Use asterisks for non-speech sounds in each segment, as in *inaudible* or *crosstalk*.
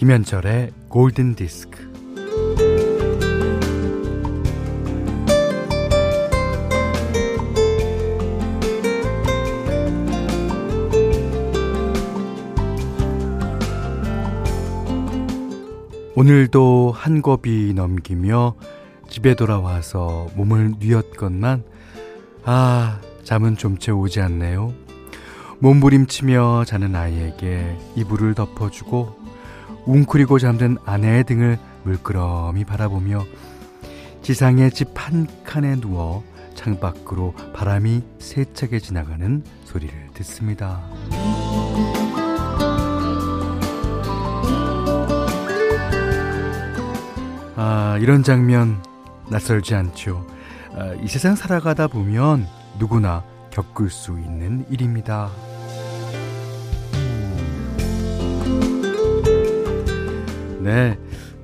김현철의 골든 디스크. 오늘도 한 겁이 넘기며 집에 돌아와서 몸을 뉘었건만 아 잠은 좀 채 오지 않네요. 몸부림치며 자는 아이에게 이불을 덮어주고 웅크리고 잠든 아내의 등을 물끄러미 바라보며 지상의 집 한 칸에 누워 창밖으로 바람이 세차게 지나가는 소리를 듣습니다. 아, 이런 장면 낯설지 않죠. 아, 이 세상 살아가다 보면 누구나 겪을 수 있는 일입니다. 네.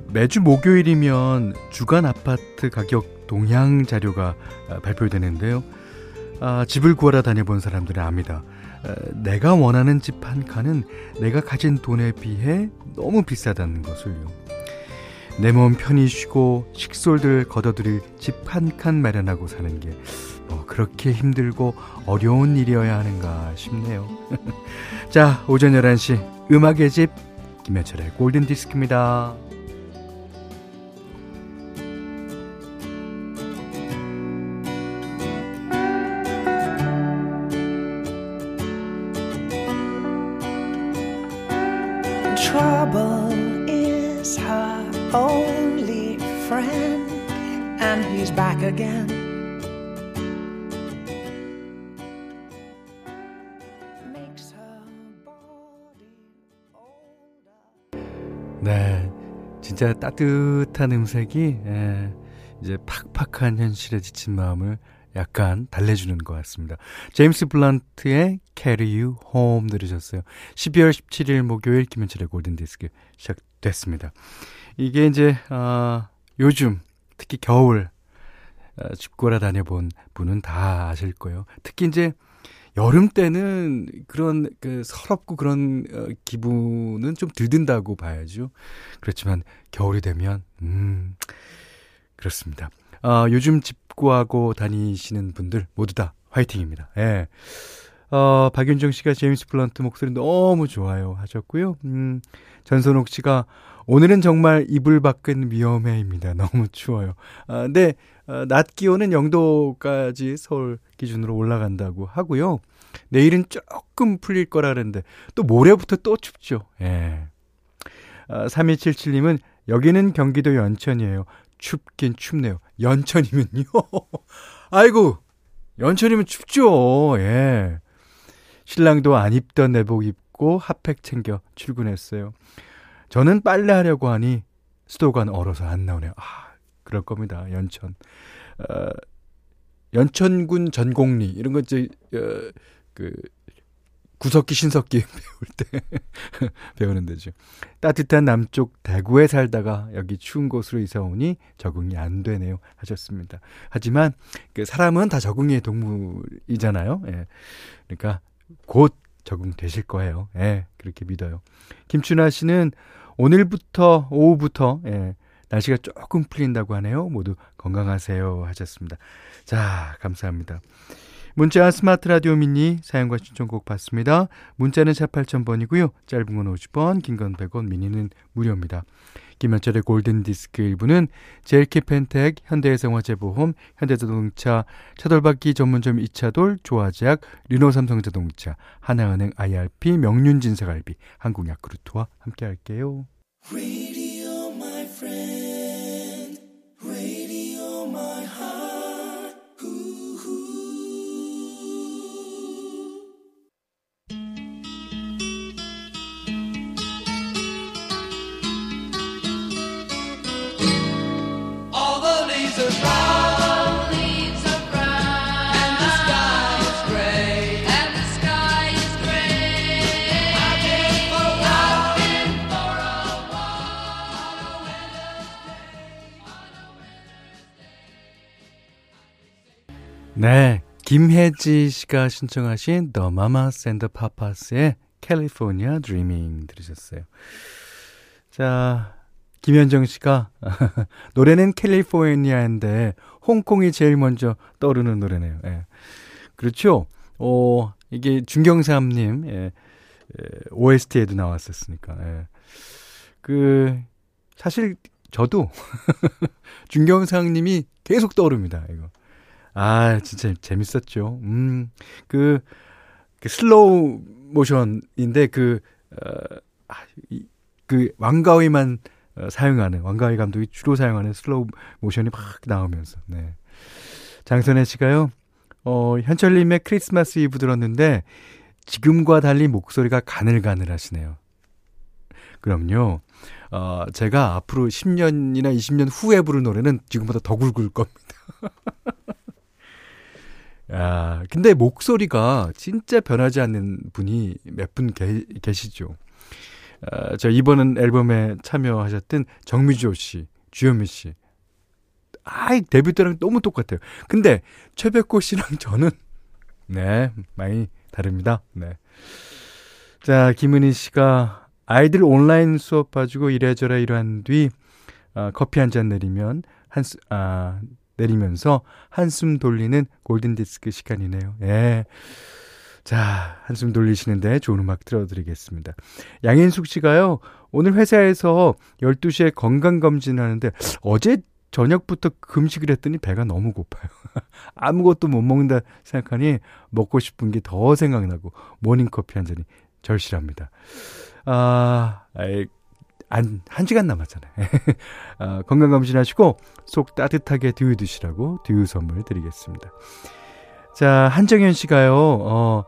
매주 목요일이면 주간 아파트 가격 동향 자료가 아, 발표되는데요. 아, 집을 구하러 다녀본 사람들은 압니다. 아, 내가 원하는 집 한 칸은 내가 가진 돈에 비해 너무 비싸다는 것을요. 내 몸 편히 쉬고 식솔들 걷어들일 집 한 칸 마련하고 사는 게 뭐 그렇게 힘들고 어려운 일이어야 하는가 싶네요. *laughs* 자, 오전 11시 음악의 집 김현철의 골든 디스크입니다. Trouble 진짜 따뜻한 음색이 예, 이제 팍팍한 현실에 지친 마음을 약간 달래주는 것 같습니다. 제임스 블란트의 Carry You Home 들으셨어요. 12월 17일 목요일 김현철의 골든디스크 시작됐습니다. 이게 이제 어, 요즘 특히 겨울 어, 집고라 다녀본 분은 다 아실 거예요. 특히 이제 여름 때는 그런 그 서럽고 그런 어, 기분은 좀 들든다고 봐야죠. 그렇지만 겨울이 되면 음 그렇습니다. 어, 요즘 집 구하고 다니시는 분들 모두 다 화이팅입니다. 예. 어, 박윤정 씨가 제임스 플런트 목소리 너무 좋아요 하셨고요. 음, 전선옥 씨가 오늘은 정말 이불 밖은 위험해입니다. *laughs* 너무 추워요. 아, 근데 어, 낮 기온은 0도까지 서울 기준으로 올라간다고 하고요. 내일은 조금 풀릴 거라는데 또 모레부터 또 춥죠. 예. 아, 3277님은 여기는 경기도 연천이에요. 춥긴 춥네요. 연천이면요. *laughs* 아이고, 연천이면 춥죠. 예. 신랑도 안 입던 내복 입고 핫팩 챙겨 출근했어요. 저는 빨래 하려고 하니 수도가 얼어서 안 나오네요. 아, 그럴 겁니다. 연천. 어, 연천군 전곡리 이런 거 이제 어, 그 구석기 신석기 *laughs* 배울 때 *laughs* 배우는 데죠. 따뜻한 남쪽 대구에 살다가 여기 추운 곳으로 이사 오니 적응이 안 되네요 하셨습니다. 하지만 그 사람은 다 적응의 동물이잖아요. 예. 그러니까 곧 적응되실 거예요. 예. 그렇게 믿어요. 김춘아 씨는 오늘부터 오후부터 예. 날씨가 조금 풀린다고 하네요. 모두 건강하세요 하셨습니다. 자, 감사합니다. 문자 스마트 라디오 미니 사용과 신청곡 받습니다. 문자는 샵 8000번이고요. 짧은 건 50원, 긴 건 100원, 미니는 무료입니다. 김현철의 골든디스크 일부는 제일키펜텍, 현대해상화재보험, 현대자동차, 차돌박기 전문점 이차돌, 조화제약, 르노삼성자동차, 하나은행 IRP, 명륜진사갈비, 한국야쿠르트와 함께할게요. 김혜지 씨가 신청하신 The Mamas and the Papas의 California Dreaming 들으셨어요. 자, 김현정 씨가 *laughs* 노래는 캘리포니아인데 홍콩이 제일 먼저 떠오르는 노래네요. 예. 그렇죠. 어, 이게 중경삼님 예, 예, OST에도 나왔었으니까. 예. 그 사실 저도 *laughs* 중경삼림이 계속 떠오릅니다. 이거. 아 진짜 재밌었죠. 음, 그, 그 슬로우 모션인데 그, 어, 아, 이, 그 왕가위만 어, 사용하는 왕가위 감독이 주로 사용하는 슬로우 모션이 막 나오면서 네. 장선혜 씨가요. 어, 현철님의 크리스마스 이브 들었는데 지금과 달리 목소리가 가늘가늘 하시네요. 그럼요. 어, 제가 앞으로 10년이나 20년 후에 부를 노래는 지금보다 더 굵을 겁니다. *laughs* 야, 근데 목소리가 진짜 변하지 않는 분이 몇 분 계시죠. 어, 저 이번 앨범에 참여하셨던 정미조 씨, 주현미 씨. 아이, 데뷔 때랑 너무 똑같아요. 근데 최백호 씨랑 *laughs* 저는, 네, 많이 다릅니다. 네. 자, 김은희 씨가 아이들 온라인 수업 봐주고 이래저래 일한 뒤, 어, 커피 한 잔 내리면, 한, 아, 내리면서 한숨 돌리는 골든디스크 시간이네요. 예. 자, 한숨 돌리시는데 좋은 음악 틀어드리겠습니다. 양현숙 씨가요, 오늘 회사에서 12시에 건강검진 하는데, 어제 저녁부터 금식을 했더니 배가 너무 고파요. *laughs* 아무것도 못 먹는다 생각하니 먹고 싶은 게 더 생각나고, 모닝커피 한 잔이 절실합니다. 아, 안, 한 시간 남았잖아요. *laughs* 아, 건강검진 하시고, 속 따뜻하게 듀유 드시라고 듀유 선물 드리겠습니다. 자, 한정현 씨가요, 어,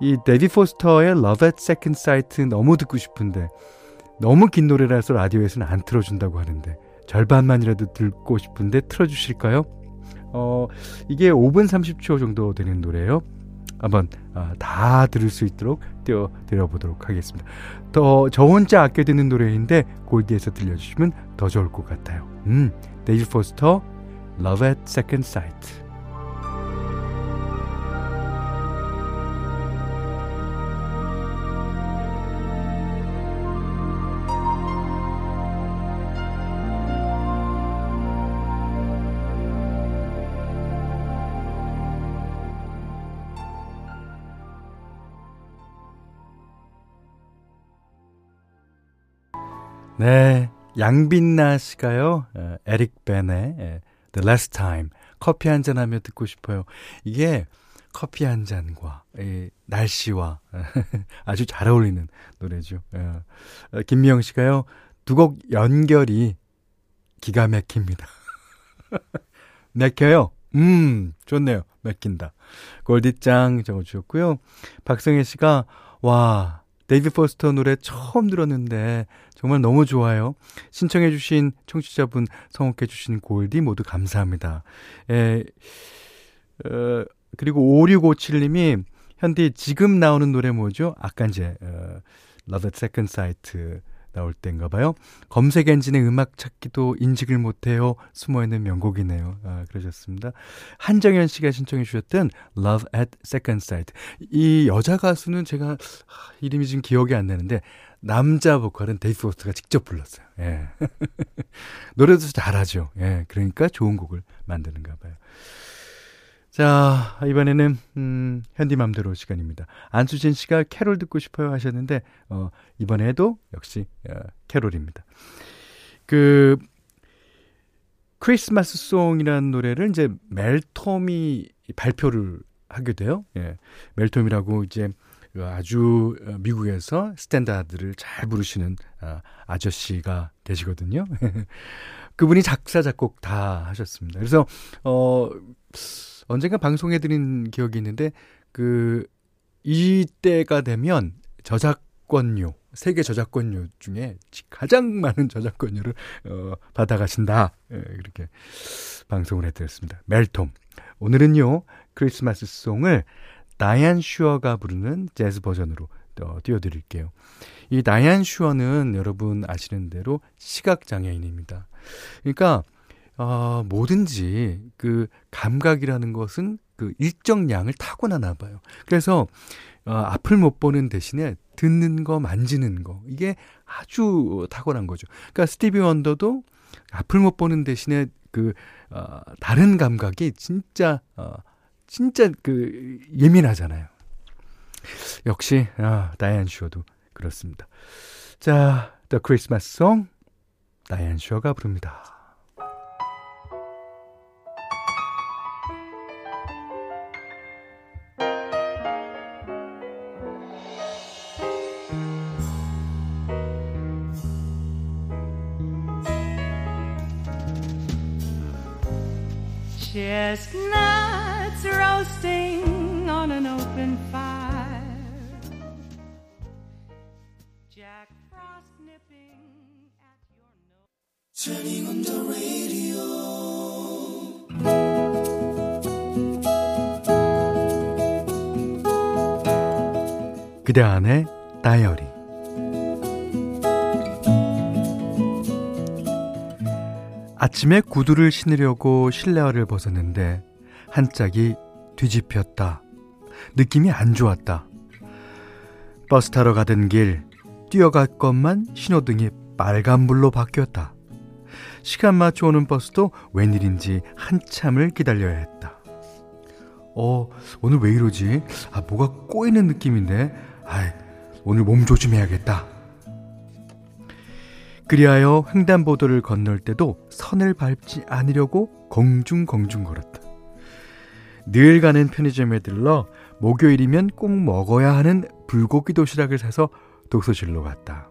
이 데디 포스터의 Love at Second Sight 너무 듣고 싶은데, 너무 긴 노래라서 라디오에서는 안 틀어준다고 하는데, 절반만이라도 듣고 싶은데 틀어주실까요? 어, 이게 5분 30초 정도 되는 노래예요. 한번 아, 다 들을 수 있도록 띄워드려 보도록 하겠습니다. 더 저 혼자 아껴 듣는 노래인데 골디에서 들려주시면 더 좋을 것 같아요. 음, 데이지 포스터 Love at Second Sight 네. 양빈나 씨가요, 어, 에릭 벤의 예, The Last Time 커피 한 잔 하며 듣고 싶어요. 이게 커피 한 잔과 이 날씨와 *laughs* 아주 잘 어울리는 노래죠. 어, 어, 김미영 씨가요, 두 곡 연결이 기가 막힙니다. *laughs* 막혀요. 음, 좋네요. 막힌다. 골디짱 적어주셨고요. 박성혜 씨가, 와, 데이빗 포스터 노래 처음 들었는데 정말 너무 좋아요. 신청해 주신 청취자분 선곡해 주신 골디 모두 감사합니다. 에, 어, 그리고 5657님이 현디 지금 나오는 노래 뭐죠? 아까 이제 어, Love at Second Sight 나올 때인가 봐요. 검색 엔진의 음악 찾기도 인식을 못해요. 숨어있는 명곡이네요. 아, 그러셨습니다. 한정현 씨가 신청해 주셨던 Love at Second Sight. 이 여자 가수는 제가 이름이 지금 기억이 안 나는데 남자 보컬은 데이빗 포스터가 직접 불렀어요. 예. *laughs* 노래도 잘하죠. 예. 그러니까 좋은 곡을 만드는가 봐요. 자, 이번에는, 음, 현디맘대로 시간입니다. 안수진 씨가 캐롤 듣고 싶어요 하셨는데, 어, 이번에도 역시, 어, 캐롤입니다. 그, 크리스마스 Song이라는 노래를 이제 멜톰이 발표를 하게 돼요. 예. 멜톰이라고 이제 아주 미국에서 스탠다드를 잘 부르시는 어, 아저씨가 계시거든요. *laughs* 그분이 작사, 작곡 다 하셨습니다. 그래서, 어, 언젠가 방송해드린 기억이 있는데 그 이때가 되면 저작권료 세계 저작권료 중에 가장 많은 저작권료를 어, 받아가신다 예, 이렇게 방송을 해드렸습니다. 멜톰 오늘은요 크리스마스 송을 다이안 슈어가 부르는 재즈 버전으로 어, 띄워드릴게요. 이 다이안 슈어는 여러분 아시는 대로 시각 장애인입니다. 그러니까 어, 뭐든지 그 감각이라는 것은 그 일정량을 타고나나 봐요. 그래서 어, 앞을 못 보는 대신에 듣는 거, 만지는 거 이게 아주 탁월한 거죠. 그러니까 스티비 원더도 앞을 못 보는 대신에 그 어, 다른 감각이 진짜 어, 진짜 그 예민하잖아요. 역시 아, 다이안 슈어도 그렇습니다. 자, The Christmas Song 다이안 슈어가 부릅니다. Chestnuts roasting on an open fire. Jack Frost nipping at your nose. Turning on the radio. 그대 안의 다이어리 아침에 구두를 신으려고 실내화를 벗었는데 한 짝이 뒤집혔다. 느낌이 안 좋았다. 버스 타러 가던 길 뛰어갈 것만 신호등이 빨간불로 바뀌었다. 시간 맞춰 오는 버스도 웬일인지 한참을 기다려야 했다. 어, 오늘 왜 이러지? 아, 뭐가 꼬이는 느낌인데? 아, 오늘 몸 조심해야겠다. 그리하여 횡단보도를 건널 때도 선을 밟지 않으려고 공중공중 걸었다. 늘 가는 편의점에 들러 목요일이면 꼭 먹어야 하는 불고기 도시락을 사서 독서실로 갔다.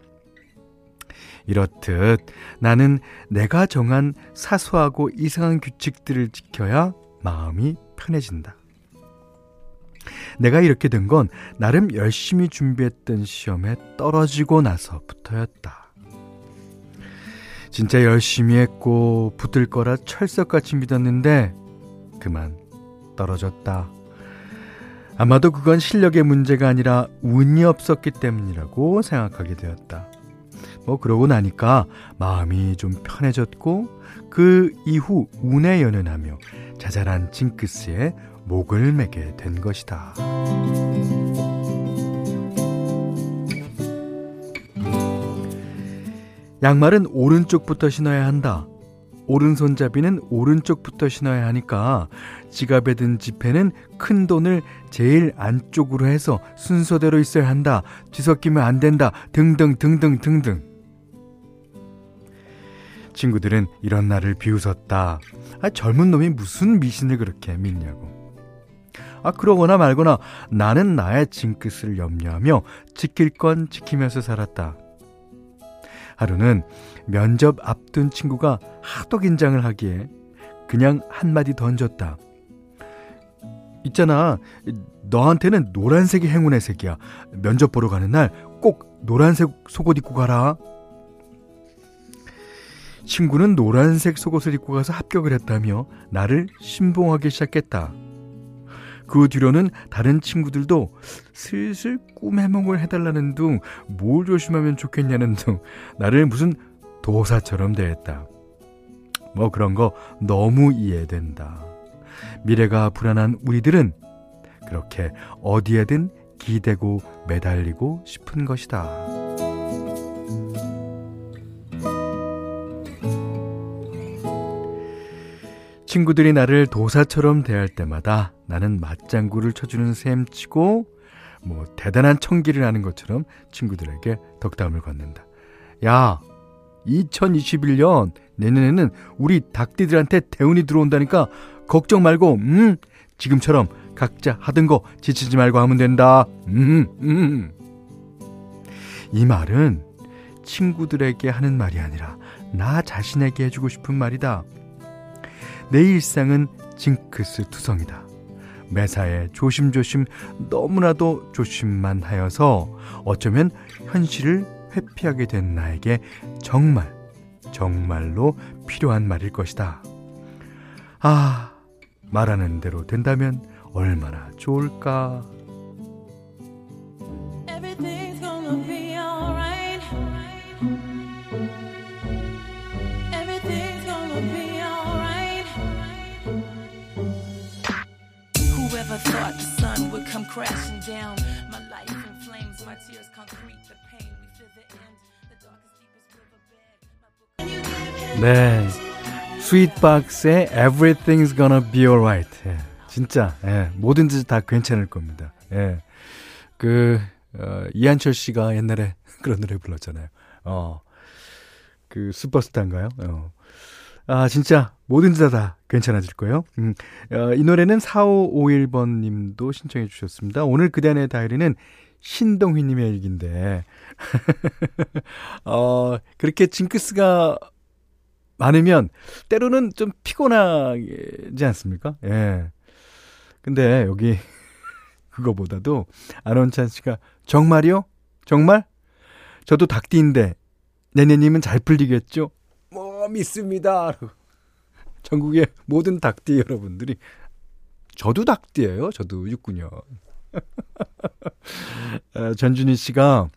이렇듯 나는 내가 정한 사소하고 이상한 규칙들을 지켜야 마음이 편해진다. 내가 이렇게 된 건 나름 열심히 준비했던 시험에 떨어지고 나서부터였다. 진짜 열심히 했고 붙을 거라 철석같이 믿었는데 그만 떨어졌다. 아마도 그건 실력의 문제가 아니라 운이 없었기 때문이라고 생각하게 되었다. 뭐 그러고 나니까 마음이 좀 편해졌고 그 이후 운에 연연하며 자잘한 징크스에 목을 매게 된 것이다. 양말은 오른쪽부터 신어야 한다. 오른손잡이는 오른쪽부터 신어야 하니까 지갑에 든 지폐는 큰 돈을 제일 안쪽으로 해서 순서대로 있어야 한다. 뒤섞이면 안 된다. 등등 등등 등등. 친구들은 이런 날을 비웃었다. 아, 젊은 놈이 무슨 미신을 그렇게 믿냐고. 아, 그러거나 말거나 나는 나의 징크스를 염려하며 지킬 건 지키면서 살았다. 하루는 면접 앞둔 친구가 하도 긴장을 하기에 그냥 한마디 던졌다. 있잖아. 너한테는 노란색이 행운의 색이야. 면접 보러 가는 날 꼭 노란색 속옷 입고 가라. 친구는 노란색 속옷을 입고 가서 합격을 했다며 나를 신봉하기 시작했다. 그 뒤로는 다른 친구들도 슬슬 꿈 해몽을 해달라는 둥, 뭘 조심하면 좋겠냐는 둥, 나를 무슨 도사처럼 대했다. 뭐 그런 거 너무 이해된다. 미래가 불안한 우리들은 그렇게 어디에든 기대고 매달리고 싶은 것이다. 친구들이 나를 도사처럼 대할 때마다 나는 맞장구를 쳐주는 셈 치고 뭐 대단한 청기를 하는 것처럼 친구들에게 덕담을 건넨다. 야, 2021년 내년에는 우리 닭띠들한테 대운이 들어온다니까 걱정 말고 음 지금처럼 각자 하던 거 지치지 말고 하면 된다. 음, 음. 이 말은 친구들에게 하는 말이 아니라 나 자신에게 해주고 싶은 말이다. 내 일상은 징크스 투성이다. 매사에 조심조심 너무나도 조심만 하여서 어쩌면 현실을 회피하게 된 나에게 정말, 정말로 필요한 말일 것이다. 아, 말하는 대로 된다면 얼마나 좋을까. Crashing down. My 네. 스윗박스의 Everything's Gonna Be Alright. 예, 진짜, 예, 뭐든지 다 괜찮을 겁니다. 예. 그, 어, 이한철 씨가 옛날에 *laughs* 그런 노래 불렀잖아요. 어, 그 슈퍼스타인가요? 어. 아, 진짜 뭐든지 다, 다 괜찮아질 거예요. 음, 어, 이 노래는 4551번 님도 신청해 주셨습니다. 오늘 그대 안의 다이리는 신동휘 님의 얘기인데, *laughs* 어, 그렇게 징크스가 많으면 때로는 좀 피곤하지 않습니까? 예. 근데 여기 *laughs* 그거보다도 안원찬 씨가 정말이요? 정말? 저도 닭띠인데 내년이면 잘 풀리겠죠? 뭐 믿습니다. 전국의 모든 닭띠 여러분들이 저도 닭띠예요. 저도 육군요. *laughs* 어, 전준희 씨가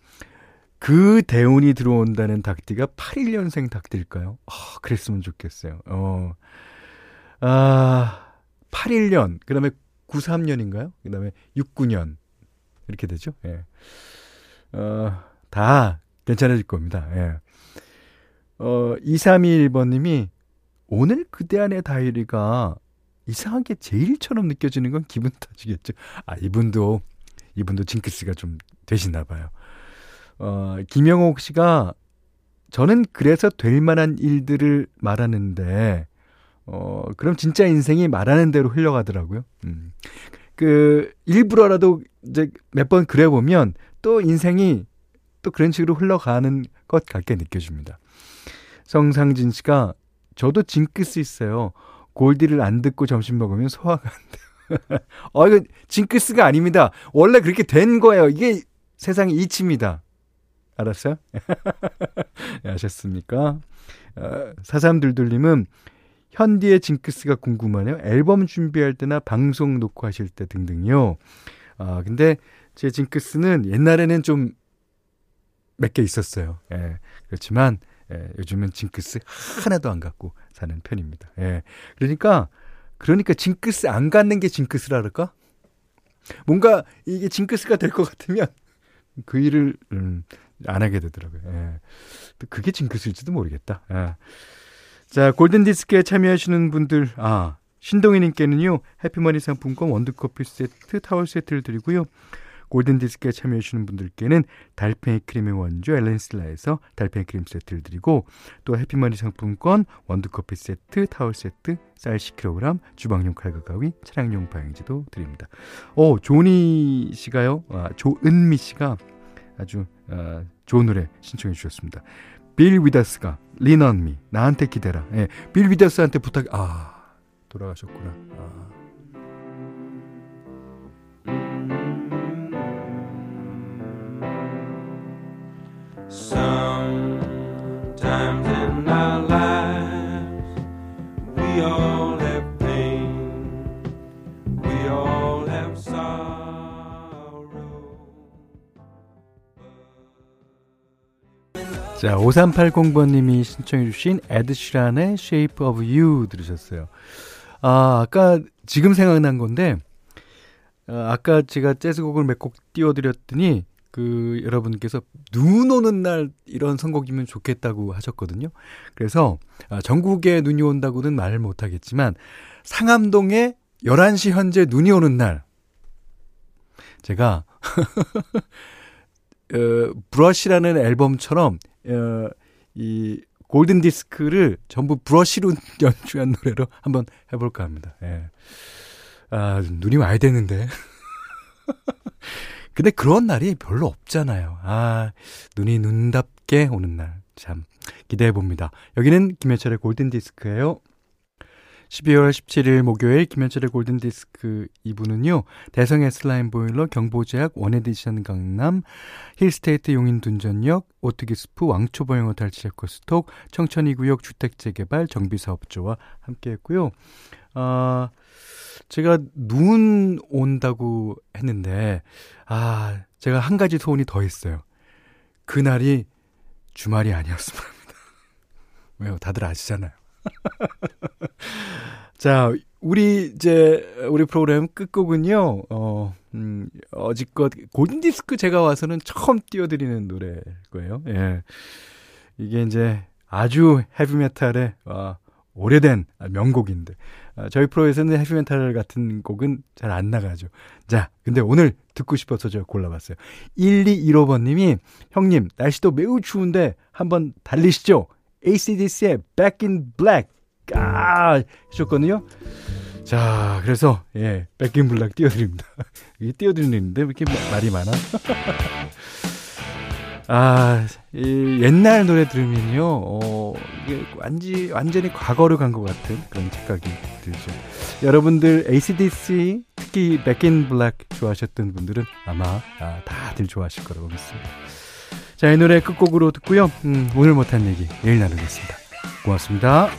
그 대운이 들어온다는 닭띠가 81년생 닭띠일까요? 아, 그랬으면 좋겠어요. 어. 아, 81년, 그 다음에 93년인가요? 그 다음에 69년. 이렇게 되죠? 예. 어, 다 괜찮아질 겁니다. 예. 어, 2321번님이 오늘 그대 안의 다이리가 이상하게 제일처럼 느껴지는 건 기분 탓이겠죠. 아, 이분도, 이분도 징크스가 좀 되시나 봐요. 어, 김영옥 씨가 저는 그래서 될 만한 일들을 말하는데, 어, 그럼 진짜 인생이 말하는 대로 흘러가더라고요. 음. 그, 일부러라도 이제 몇 번 그래 보면 또 인생이 또 그런 식으로 흘러가는 것 같게 느껴집니다. 성상진 씨가 저도 징크스 있어요. 골디를 안 듣고 점심 먹으면 소화가 안 돼요. *laughs* 어, 이거 징크스가 아닙니다. 원래 그렇게 된 거예요. 이게 세상의 이치입니다. 알았어요? 네, *laughs* 아셨습니까? 어, 사삼들들님은 현디의 징크스가 궁금하네요. 앨범 준비할 때나 방송 녹화하실 때 등등요. 아, 근데 제 징크스는 옛날에는 좀 몇 개 있었어요. 예. 그렇지만 예, 요즘은 징크스 하나도 안 갖고 사는 편입니다. 예. 그러니까 그러니까 징크스 안 갖는 게 징크스라 그럴까? 뭔가 이게 징크스가 될 것 같으면 그 일을 음, 안 하게 되더라고요. 예. 그게 징크스일지도 모르겠다. 예. 자, 골든디스크에 참여하시는 분들, 아, 신동희님께는요, 해피머니 상품권 원두커피 세트, 타월 세트를 드리고요. 골든디스크에 참여해주시는 분들께는 달팽이 크림의 원조 엘렌슬라에서 달팽이 크림 세트를 드리고 또 해피머니 상품권 원두커피 세트, 타월 세트, 쌀 10kg, 주방용 칼과 가위, 차량용 방향지도 드립니다. 오, 조니 씨가요, 아, 조은미 씨가 아주 아, 좋은 노래 신청해 주셨습니다. 빌 위더스가 리넌 미 나한테 기대라. 예, 빌 위더스한테 부탁 아 돌아가셨구나. 아. Sometimes in our lives, we all have pain, we all have sorrow. 자, 5380번님이 신청해주신 에드시란의 Shape of You 들으셨어요. 아, 아까 지금 생각난 건데, 아, 아까 제가 재즈곡을 몇 곡 띄워드렸더니, 그 여러분께서 눈 오는 날 이런 선곡이면 좋겠다고 하셨거든요. 그래서 아, 전국에 눈이 온다고는 말을 못 하겠지만 상암동에 11시 현재 눈이 오는 날 제가 *laughs* 어, 브러쉬라는 앨범처럼 어, 이 골든 디스크를 전부 브러쉬로 *laughs* 연주한 노래로 한번 해볼까 합니다. 예. 아, 눈이 와야 되는데. *laughs* 근데 그런 날이 별로 없잖아요. 아, 눈이 눈답게 오는 날. 참, 기대해 봅니다. 여기는 김현철의 골든디스크예요 12월 17일 목요일 김현철의 골든디스크 2부는요. 대성 S라인 보일러 경보제약 원에디션 강남 힐스테이트 용인 둔전역 오뚜기 스프 왕초보 영어 탈취 에코스톡 청천이구역 주택재개발 정비사업조합과 함께했고요. 아 제가 눈 온다고 했는데, 아, 제가 한 가지 소원이 더 있어요. 그날이 주말이 아니었으면 합니다. *laughs* 왜요? 다들 아시잖아요. *laughs* 자, 우리 이제 우리 프로그램 끝곡은요. 어, 음, 어지껏 골든 디스크 제가 와서는 처음 띄워드리는 노래고요. 예. 이게 이제 아주 헤비메탈의 어, 오래된 명곡인데 어, 저희 프로에서는 헤비메탈 같은 곡은 잘 안 나가죠. 자, 근데 오늘 듣고 싶어서 제가 골라봤어요. 1215번님이 형님 날씨도 매우 추운데 한번 달리시죠. ACDC의 Back in Black 아 해줬거든요. 자, 그래서 예, 백인 블락 띄워드립니다. *laughs* 이게 띄워드리는데 왜 이렇게 말이 많아? *laughs* 아, 이 옛날 노래 들으면요, 어, 이게 완지, 완전히 과거로 간 것 같은 그런 착각이 들죠. 여러분들 ACDC, 특히 백인 블랙 좋아하셨던 분들은 아마 아, 다들 좋아하실 거라고 믿습니다. 자, 이 노래 끝곡으로 듣고요. 음, 오늘 못한 얘기 내일 나누겠습니다. 고맙습니다.